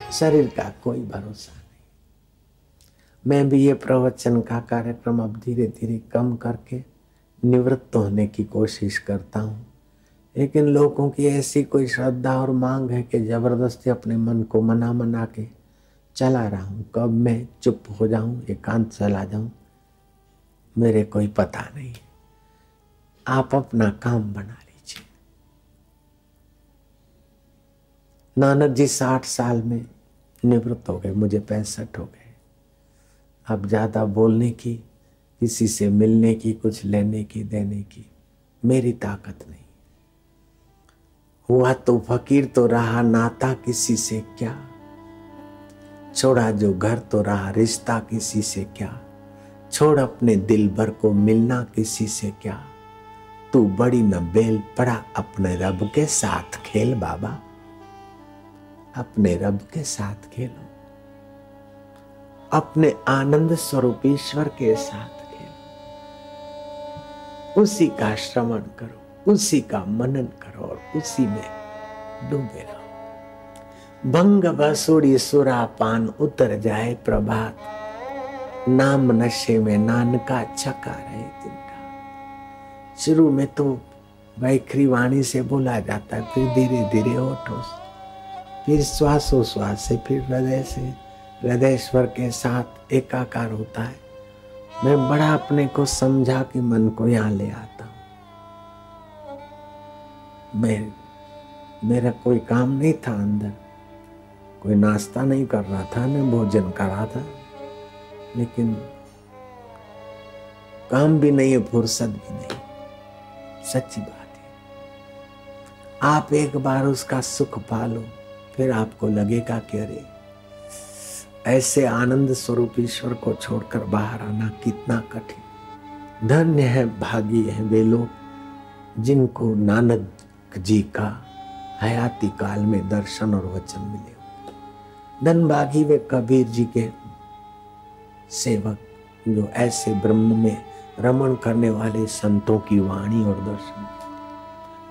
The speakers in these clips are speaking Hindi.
शरीर का कोई भरोसा नहीं। मैं भी ये प्रवचन का कार्यक्रम अब धीरे धीरे कम करके निवृत्त होने की कोशिश करता हूँ। लेकिन लोगों की ऐसी कोई श्रद्धा और मांग है कि ज़बरदस्ती अपने मन को मना मना के चला रहा हूँ। कब मैं चुप हो जाऊँ, एकांत चला जाऊँ, मेरे कोई पता नहीं। आप अपना काम बना नानक जी साठ साल में निवृत्त हो गए, मुझे पैंसठ हो गए। अब ज़्यादा बोलने की, किसी से मिलने की, कुछ लेने की, देने की मेरी ताकत नहीं। हुआ तो फकीर तो रहा, नाता किसी से क्या? छोड़ा जो घर तो रहा, रिश्ता किसी से क्या? छोड़ अपने दिल भर को मिलना किसी से क्या? तू बड़ी न बेल पड़ा अपने रब के साथ खेल, बाबा। अपने रब के साथ खेलो। अपने आनंद स्वरूप ईश्वर के साथ खेलो। उसी का श्रवण करो, उसी का मनन करो और उसी में डूबे रहो। भंग बसुड़ी सुरा पान उतर जाए प्रभात। नाम नशे में नान का छका रहे तिनका। शुरू में तो वैखरी वाणी से बोला जाता है, फिर धीरे धीरे ओठों से। फिर श्वासोश्वास से, फिर हृदय से, हृदय स्वर के साथ एकाकार होता है। मैं बड़ा अपने को समझा कि मन को यहाँ ले आता हूँ। मैं, मेरा कोई काम नहीं था अंदर। कोई नाश्ता नहीं कर रहा था, न भोजन कर रहा था। लेकिन काम भी नहीं है, फुर्सत भी नहीं सच्ची बात है। आप एक बार उसका सुख पालो। फिर आपको लगेगा कि अरे, ऐसे आनंद स्वरूप ईश्वर को छोड़कर बाहर आना कितना कठिन। धन्य है भागी है वे लोग जिनको नानक जी का हयाती काल में दर्शन और वचन मिले धन भागी वे कबीर जी के सेवक जो ऐसे ब्रह्म में रमण करने वाले संतों की वाणी और दर्शन।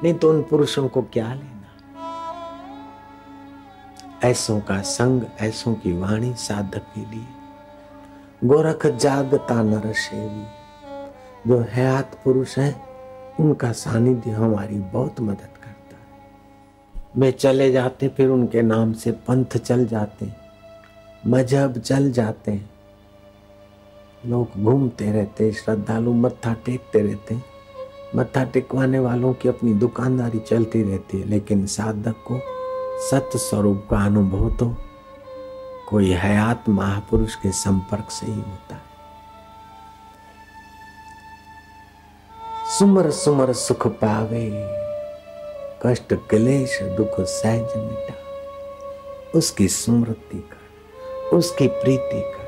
नहीं तो उन पुरुषों को क्या लेना? ऐसों का संग, ऐसों की वाणी साधक के लिए। गोरख जागता नर शेवी जो हयात पुरुष है, उनका सानिध्य हमारी बहुत मदद करता है। वे चले जाते, फिर उनके नाम से पंथ चल जाते मज़हब चल जाते लोग घूमते रहते श्रद्धालु मत्था टेकते रहते मत्था टेकवाने वालों की अपनी दुकानदारी चलती रहती है, लेकिन साधक को सत्य स्वरूप का अनुभव तो कोई हयात महापुरुष के संपर्क से ही होता है। सुमर सुमर सुख पावे, कष्ट, क्लेश, दुख, सहज मिटा। उसकी स्मृति कर, उसकी प्रीति कर।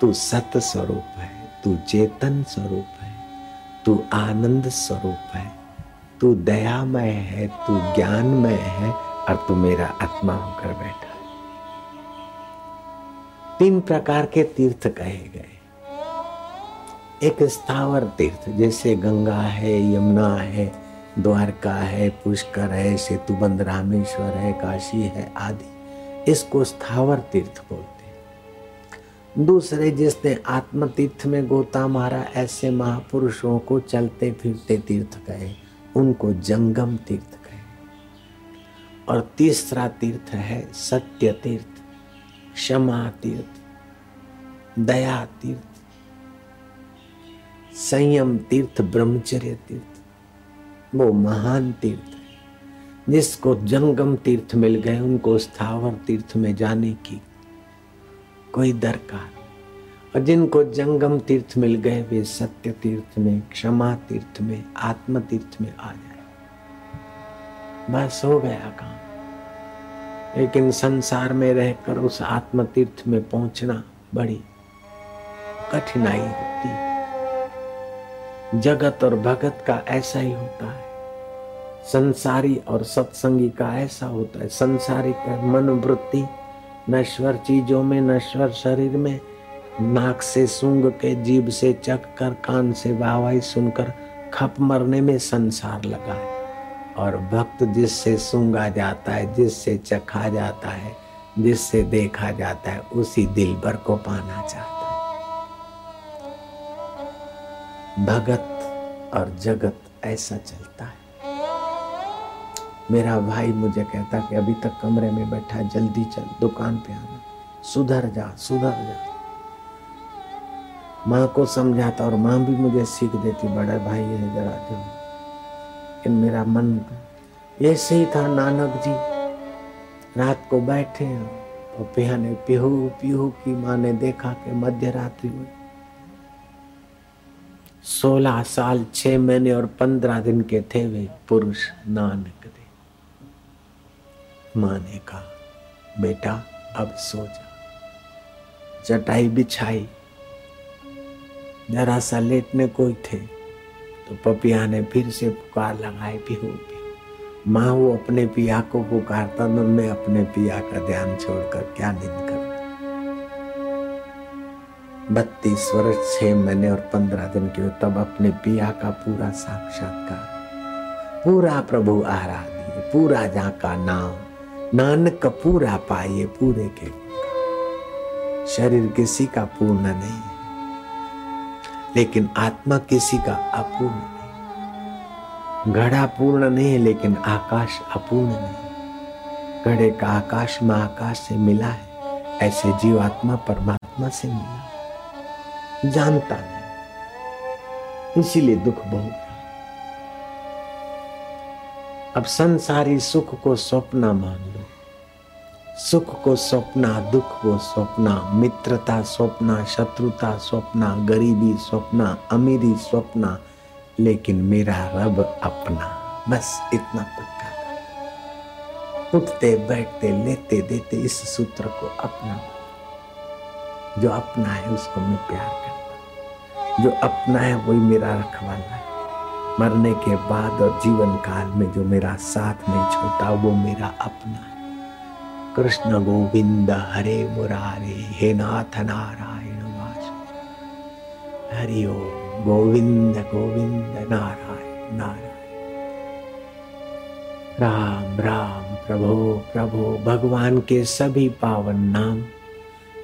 तू सत्य स्वरूप है, तू चेतन स्वरूप है, तू आनंद स्वरूप है। तू दयामय है, तू ज्ञानमय है और तू मेरा आत्मा होकर बैठा है। तीन प्रकार के तीर्थ कहे गए। एक स्थावर तीर्थ, जैसे गंगा है, यमुना है, द्वारका है, पुष्कर है, सेतुबंद रामेश्वर है, काशी है, आदि। इसको स्थावर तीर्थ बोलते हैं। दूसरे, जिसने आत्म तीर्थ में गोता मारा, ऐसे महापुरुषों को चलते फिरते तीर्थ कहे। उनको जंगम तीर्थ कहे। और तीसरा तीर्थ है सत्य तीर्थ, क्षमा तीर्थ, दया तीर्थ, संयम तीर्थ, ब्रह्मचर्य तीर्थ। वो महान तीर्थ है। जिसको जंगम तीर्थ मिल गए, उनको स्थावर तीर्थ में जाने की कोई दरकार और जिनको जंगम तीर्थ मिल गए, वे सत्य तीर्थ में, क्षमा तीर्थ में, आत्म तीर्थ में आ जाए। बस हो गया काम लेकिन संसार में रहकर उस आत्म तीर्थ में पहुँचना बड़ी कठिनाई होती जगत और भगत का ऐसा ही होता है। संसारी और सत्संगी का ऐसा होता है। संसारी का मन वृत्ति नश्वर चीज़ों में नश्वर शरीर में नाक से सूंघ के, जीभ से चख कर, कान से वाहवाई सुनकर खप मरने में संसार लगा है। और भक्त जिससे सूँगा जाता है, जिससे चखा जाता है, जिससे देखा जाता है, उसी दिल भर को पाना चाहता है। भगत और जगत ऐसा चलता है। मेरा भाई मुझे कहता कि अभी तक कमरे में बैठा, जल्दी चल, दुकान पे आना। सुधर जा सुधर जा। माँ को समझाता और माँ भी मुझे सीख देती, बड़े भाई है जरा जो लेकिन मेरा मन ऐसे ही था, नानक जी। रात को बैठे तो पिया ने पिहू पिहू की माँ ने देखा कि मध्य रात्रि हुई। सोलह साल छह महीने और पंद्रह दिन के थे वे पुरुष नानक दे माँ ने कहा, बेटा, अब सो जा। चटाई बिछाई जरा सा लेटने कोई थे तो पपिया ने फिर से पुकार लगाई पिहू पिहू माँ वो अपने पिया को पुकारता तो मैं अपने पिया का ध्यान छोड़कर क्या नींद कर बत्तीस वर्ष छह महीने और पंद्रह दिन के तब अपने पिया का पूरा साक्षात्कार, पूरा प्रभु आराध्य पूरा जा का नाम, नानक पूरा पाइए, पूरे के शरीर किसी का पूर्ण नहीं है। लेकिन आत्मा किसी का अपूर्ण नहीं। घड़ा पूर्ण नहीं है लेकिन आकाश अपूर्ण नहीं। घड़े का आकाश में आकाश से मिला है, ऐसे जीवात्मा परमात्मा से मिला जानता नहीं, इसीलिए दुख बहुत अब संसारी सुख को स्वप्न मान लो। सुख को सपना, दुख को स्वप्ना मित्रता स्वप्ना शत्रुता स्वप्ना गरीबी सपना, अमीरी स्वप्ना लेकिन मेरा रब अपना। बस इतना पक्का उठते, बैठते, लेते, देते इस सूत्र को अपना। जो अपना है, उसको मैं प्यार करता जो अपना है, वही मेरा रखवाला है। मरने के बाद और जीवन काल में जो मेरा साथ नहीं छोड़ता, वो मेरा अपना है। कृष्ण गोविंद हरे मुरारे, हे नाथ नारायण वास हरि ओ गोविंद गोविंद नारायण नारायण। राम राम, प्रभो प्रभो, भगवान के सभी पावन नाम।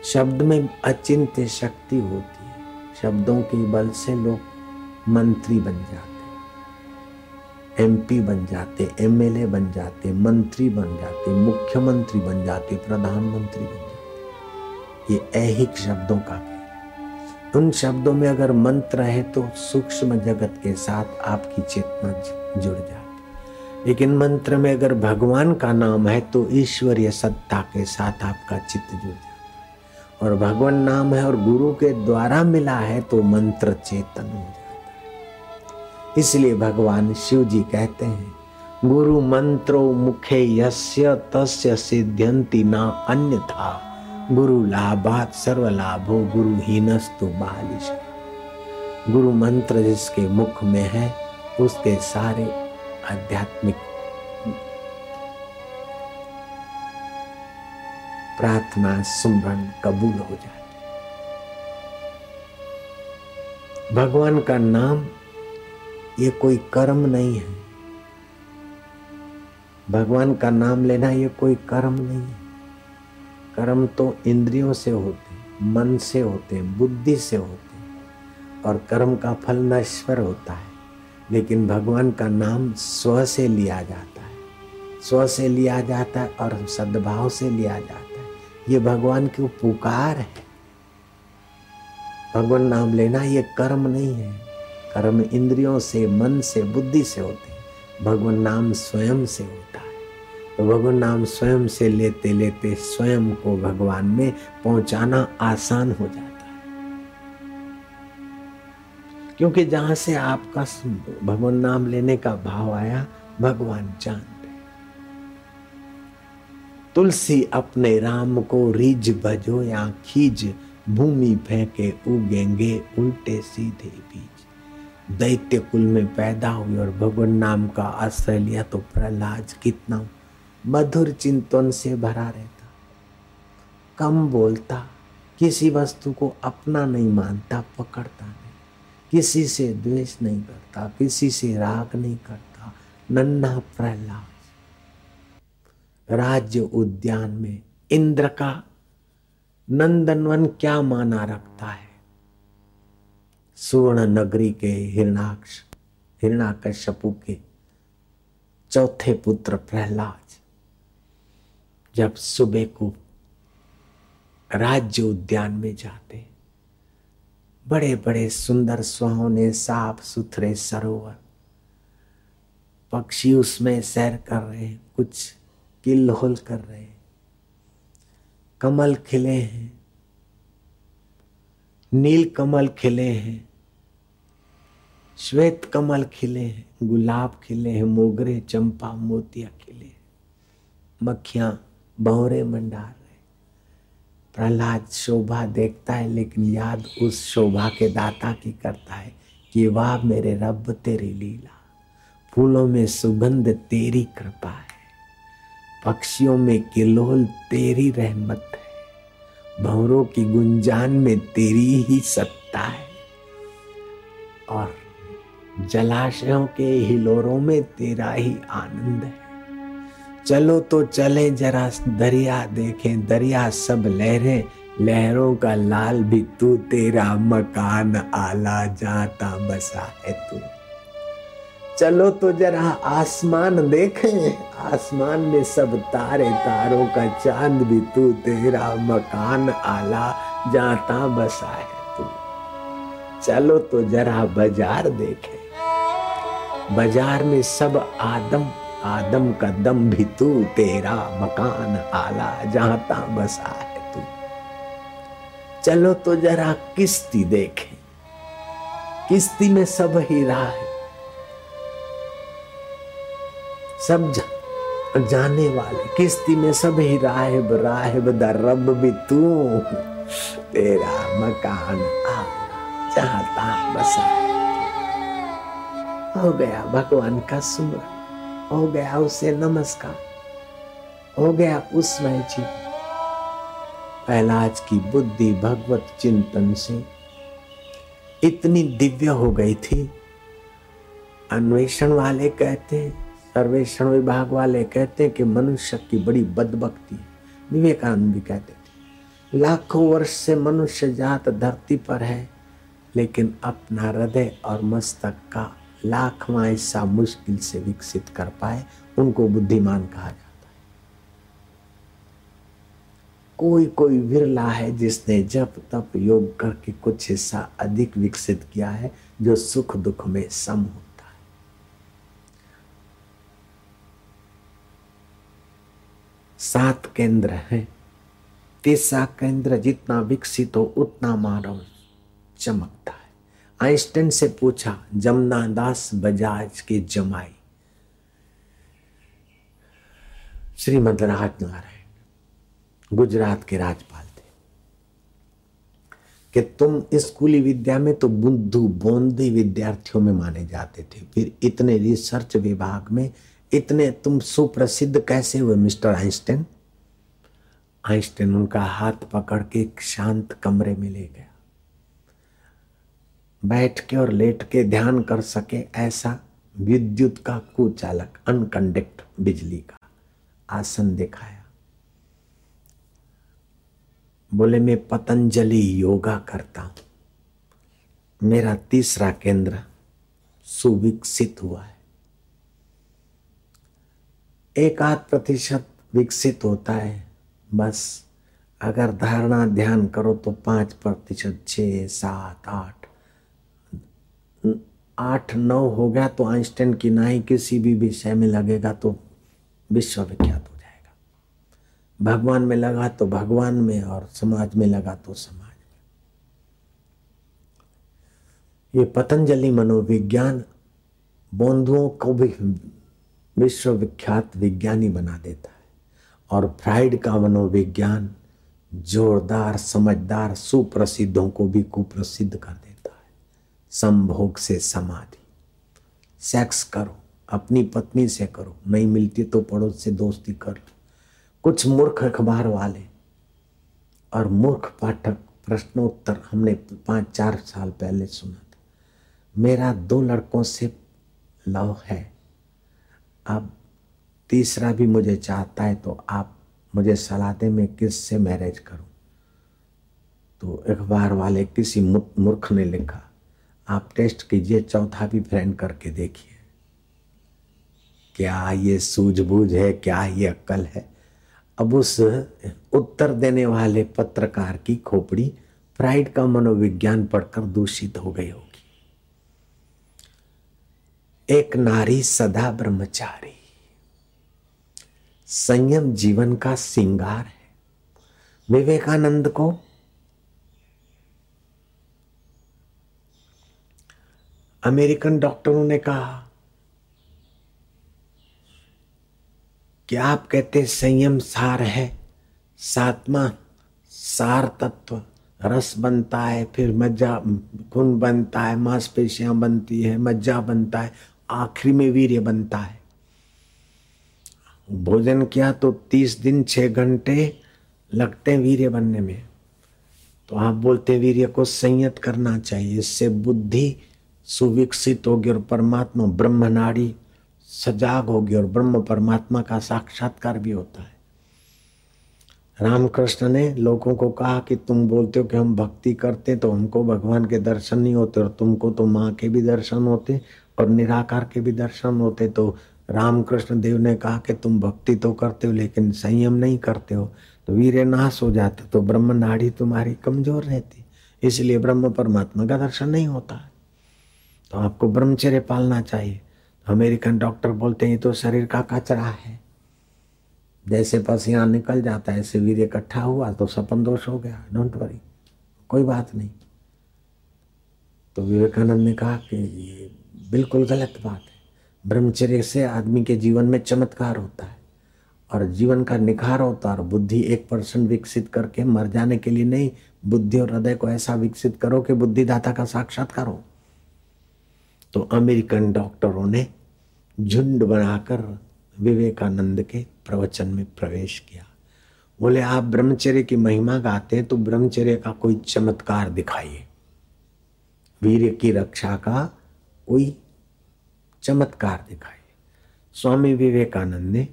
शब्द में अचिंत्य शक्ति होती है। शब्दों के बल से लोग मंत्री बन जाते एमपी बन जाते एमएलए बन जाते, मंत्री बन जाते, मुख्यमंत्री बन जाते, प्रधानमंत्री बन जाते। ये ऐहिक शब्दों का उन शब्दों में अगर मंत्र है तो सूक्ष्म जगत के साथ आपकी चेतना जुड़ जाती लेकिन मंत्र में अगर भगवान का नाम है तो ईश्वरीय सत्ता के साथ आपका चित्त जुड़ जाता और भगवान नाम है और गुरु के द्वारा मिला है तो मंत्र चेतन हो जाता इसलिए भगवान शिव जी कहते हैं, गुरु मंत्रो मुखे यस्य तस्य सिद्ध्यंति ना अन्य था गुरु लाभात सर्व लाभो गुरु हीनस्तु बालिश। गुरु मंत्र जिसके मुख में है, उसके सारे आध्यात्मिक प्रार्थना सुमरण कबूल हो जाते भगवान का नाम ये कोई कर्म नहीं है। भगवान का नाम लेना ये कोई कर्म नहीं है। कर्म तो इंद्रियों से होते मन से होते बुद्धि से होते और कर्म का फल नश्वर होता है। लेकिन भगवान का नाम स्व से लिया जाता है। स्व से लिया जाता है और सद्भाव से लिया जाता है। ये भगवान की पुकार है। भगवान नाम लेना ये कर्म नहीं है। कर्म इंद्रियों से, मन से, बुद्धि से होते भगवान नाम स्वयं से होता है। तो भगवान नाम स्वयं से लेते लेते स्वयं को भगवान में पहुंचाना आसान हो जाता है। क्योंकि जहाँ से आपका भगवान नाम लेने का भाव आया, भगवान जानते तुलसी अपने राम को रिज भजो या खीज, भूमि फेंके, उगेंगे, उल्टे सीधे बीज। दैत्य कुल में पैदा हुई और भगवान नाम का आश्रय लिया तो प्रहलाद कितना मधुर चिंतन से भरा रहता। कम बोलता, किसी वस्तु को अपना नहीं मानता, पकड़ता नहीं। किसी से द्वेष नहीं करता, किसी से राग नहीं करता। नन्हा प्रहलाद। राज्य उद्यान में इंद्र का नंदनवन क्या माना रखता है? सुवर्ण नगरी के हिरणाक्ष, हिरणाकश्यपु के चौथे पुत्र प्रहलाद। जब सुबह को राज्य उद्यान में जाते बड़े बड़े सुंदर सुहावने साफ़ सुथरे सरोवर, पक्षी उसमें सैर कर रहे हैं, कुछ किल्लोल कर रहे हैं, कमल खिले हैं, नील कमल खिले हैं श्वेत कमल खिले हैं, गुलाब खिले हैं, मोगरे, चंपा, मोतिया खिले मक्खियाँ बहरे मंडार रहे प्रहलाद शोभा देखता है, लेकिन याद उस शोभा के दाता की करता है कि वाह, मेरे रब, तेरी लीला। फूलों में सुगंध, तेरी कृपा है। पक्षियों में किलोल, तेरी रहमत है। भंवरों की गुंजान में तेरी ही सत्ता है। और जलाशयों के हिलोरों में तेरा ही आनंद है। चलो तो चले जरा दरिया देखें, दरिया सब लहरें, लहरों का लाल भी तू, तेरा मकान आला जाता बसा है तू। चलो तो जरा आसमान देखें, आसमान में सब तारे, तारों का चाँद भी तू, तेरा मकान आला जाता बसा है तू। चलो तो जरा बाज़ार देखें। बाज़ार में सब आदम आदम का दम भी तू तेरा मकान आला जाता बसा है तू। चलो तो जरा किस्ती देखें। किस्ती में सब हीरा है। सब जा, जाने वाले किस्ती में सब ही राहब राहब द रब भी तू तेरा मकान आला चाहता बसा हो। गया भगवान का सुमरन हो गया उसे नमस्कार हो गया उसमय जी पहलाज की बुद्धि भगवत चिंतन से इतनी दिव्य हो गई थी। अन्वेषण वाले कहते हैं, सर्वेक्षण विभाग वाले कहते हैं कि मनुष्य की बड़ी बदबकती है। विवेकानंद भी कहते थे, लाखों वर्ष से मनुष्य जात धरती पर है, लेकिन अपना हृदय और मस्तक का लाखवां हिस्सा मुश्किल से विकसित कर पाए, उनको बुद्धिमान कहा जाता है। कोई कोई विरला है जिसने जप तप योग करके कुछ हिस्सा अधिक विकसित किया है, जो सुख दुख में सम होता है। सात केंद्र है। तीसरा केंद्र जितना विकसित हो, उतना मानव चमकता है। आइंस्टाइन से पूछा, जमुना दास बजाज के जमाई। श्रीमद राज नारायण, गुजरात के राज्यपाल थे। कि तुम स्कूली विद्या में तो बुद्धू बोंदी विद्यार्थियों में माने जाते थे। फिर इतने रिसर्च विभाग में इतने तुम सुप्रसिद्ध कैसे हुए, मिस्टर आइंस्टाइन आइंस्टाइन उनका हाथ पकड़ के एक शांत कमरे में ले गया। बैठ के और लेट के ध्यान कर सके ऐसा विद्युत का कुचालक अनकंडक्ट बिजली का। आसन दिखाया। बोले, मैं पतंजलि योगा करता हूँ। मेरा तीसरा केंद्र सुविकसित हुआ है। एक आध प्रतिशत विकसित होता है। बस अगर धारणा ध्यान करो तो पाँच प्रतिशत, छ, सात, आठ आठ नौ हो गया तो आइंस्टाइन की नाई किसी भी विषय में लगेगा तो विश्वविख्यात हो जाएगा। भगवान में लगा तो भगवान में और समाज में लगा तो समाज में। ये पतंजलि मनोविज्ञान बंधुओं को भी विश्वविख्यात विज्ञानी बना देता है और फ्राइड का मनोविज्ञान जोरदार, समझदार, सुप्रसिद्धों को भी कुप्रसिद्ध कर देता है। संभोग से समाधि। सेक्स करो, अपनी पत्नी से करो, नहीं मिलती तो पड़ोस से दोस्ती कर लो। कुछ मूर्ख अखबार वाले और मूर्ख पाठक प्रश्नोत्तर हमने पाँच चार साल पहले सुना था। मेरा दो लड़कों से लव है। अब तीसरा भी मुझे चाहता है तो आप मुझे सलाह दें मैं किस से मैरिज करूँ? तो अखबार वाले किसी मूर्ख ने लिखा आप टेस्ट कीजिए, चौथा भी फ्रेंड करके देखिए। क्या ये सूझबूझ है, क्या ये अक्ल है? अब उस उत्तर देने वाले पत्रकार की खोपड़ी प्राइड का मनोविज्ञान पढ़कर दूषित हो गई होगी। एक नारी सदा ब्रह्मचारी। संयम जीवन का सिंगार है। विवेकानंद को अमेरिकन डॉक्टरों ने कहा कि आप कहते हैं संयम सार है सातवा सार तत्व, रस बनता है, फिर मज्जा खून बनता है, मांसपेशियाँ बनती है, मज्जा बनता है, आखिरी में वीर्य बनता है। भोजन किया तो तीस दिन, छह घंटे लगते हैं वीर्य बनने में। तो आप बोलते हैं वीर्य को संयत करना चाहिए, इससे बुद्धि सुविकसित होगी और परमात्मा ब्रह्म नाड़ी सजाग होगी और ब्रह्म परमात्मा का साक्षात्कार भी होता है। रामकृष्ण ने लोगों को कहा कि तुम बोलते हो कि हम भक्ति करते तो हमको भगवान के दर्शन नहीं होते और तुमको तो माँ के भी दर्शन होते और निराकार के भी दर्शन होते। तो रामकृष्ण देव ने कहा कि तुम भक्ति तो करते हो, लेकिन संयम नहीं करते हो तो वीर नाश हो जाते तो ब्रह्म नाड़ी तुम्हारी कमज़ोर रहती। इसलिए ब्रह्म परमात्मा का दर्शन नहीं होता। है तो आपको ब्रह्मचर्य पालना चाहिए। अमेरिकन डॉक्टर बोलते हैं तो शरीर का कचरा है। जैसे पसीना निकल जाता है ऐसे वीर इकट्ठा हुआ तो सपन दोष हो गया। डोंट वरी कोई बात नहीं। तो विवेकानंद ने कहा कि ये बिल्कुल गलत बात है। ब्रह्मचर्य से आदमी के जीवन में चमत्कार होता है और जीवन का निखार होता है और बुद्धि एक परसेंट विकसित करके मर जाने के लिए नहीं, बुद्धि और हृदय को ऐसा विकसित करो कि बुद्धिदाता का साक्षात्कार हो। तो अमेरिकन डॉक्टरों ने झुंड बनाकर विवेकानंद के प्रवचन में प्रवेश किया। बोले, आप ब्रह्मचर्य की महिमा गाते हैं तो ब्रह्मचर्य का कोई चमत्कार दिखाइए। वीर की रक्षा का कोई चमत्कार दिखाइए। स्वामी विवेकानंद ने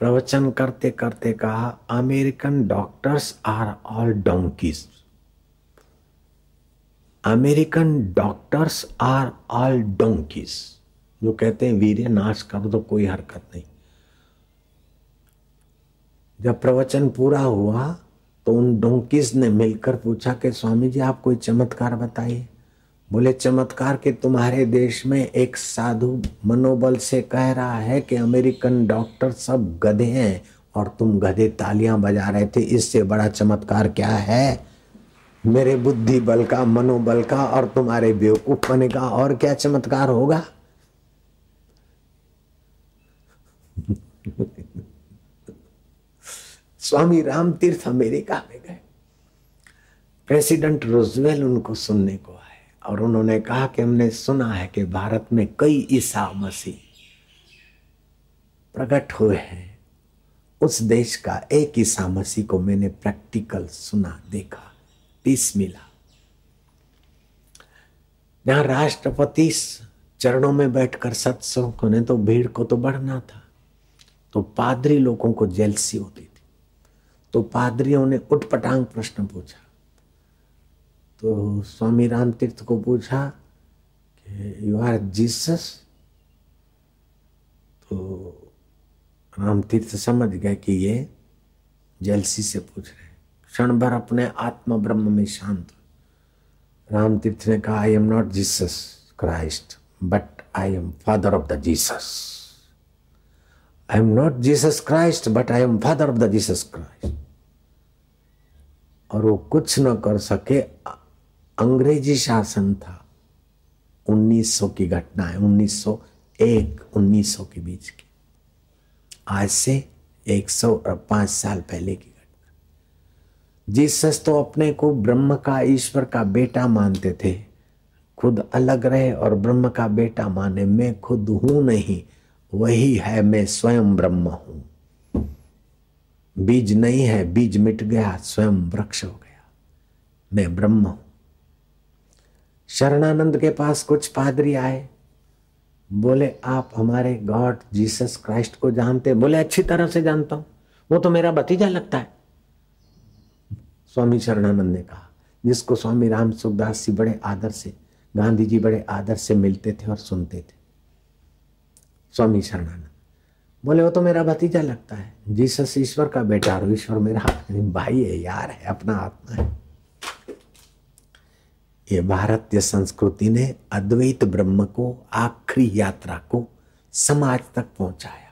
प्रवचन करते करते कहा, American doctors are all donkeys. American doctors are all donkeys. जो कहते हैं, वीर्य नाश कर दो, कोई हरकत नहीं। जब प्रवचन पूरा हुआ तो उन डोंकीज ने मिलकर पूछा कि, स्वामी जी, आप कोई चमत्कार बताइए? बोले, चमत्कार के तुम्हारे देश में एक साधु मनोबल से कह रहा है कि अमेरिकन डॉक्टर सब गधे हैं और तुम गधे तालियाँ बजा रहे थे। इससे बड़ा चमत्कार क्या है? मेरे बुद्धि बल का, मनोबल का और तुम्हारे बेवकूफ़ बने का और क्या चमत्कार होगा? स्वामी राम तीर्थ अमेरिका में गए। प्रेसिडेंट रोजवेल उनको सुनने को आए और उन्होंने कहा कि हमने सुना है कि भारत में कई ईसा मसीह प्रकट हुए हैं। उस देश का एक ईसा मसीह को मैंने प्रैक्टिकल सुना, देखा। पीस मिला। यहाँ राष्ट्रपति चरणों में बैठकर सत्संग ने तो भीड़ को तो बढ़ना था। तो पादरी लोगों को जेलसी होती थी। तो पादरियों ने उठपटांग प्रश्न पूछा। तो स्वामी राम तीर्थ को पूछा कि यू आर जीसस तो राम तीर्थ समझ गए कि ये जेलसी से पूछ रहे क्षण भर अपने आत्म ब्रह्म में शांत। राम तीर्थ ने कहा I am not Jesus Christ but I am father of the Jesus I am not Jesus Christ but I am father of the Jesus Christ और वो कुछ न कर सके, अंग्रेज़ी शासन था। 1900 की घटना है 1901 1900 के बीच की। आज से 105 साल पहले की। जीसस तो अपने को ब्रह्म का ईश्वर का बेटा मानते थे। खुद अलग रहे और ब्रह्म का बेटा माने, मैं खुद हूँ नहीं, वही है, मैं स्वयं ब्रह्म हूँ। बीज नहीं है, बीज मिट गया, स्वयं वृक्ष हो गया। मैं ब्रह्म हूँ। शरणानंद के पास कुछ पादरी आए। बोले, आप हमारे गॉड, जीसस क्राइस्ट को जानते बोले, अच्छी तरह से जानता हूँ। वो तो मेरा भतीजा लगता है। स्वामी शरणानंद ने कहा, जिसको स्वामी राम सुखदास जी बड़े आदर से, गांधी जी बड़े आदर से मिलते थे और सुनते थे। स्वामी शरणानंद, बोले, वो तो मेरा भतीजा लगता है। जीसस ईश्वर का बेटा और ईश्वर मेरा भाई है, यार है, अपना आत्मा है। ये भारतीय संस्कृति ने अद्वैत ब्रह्म को, आखिरी यात्रा को समाज तक पहुँचाया।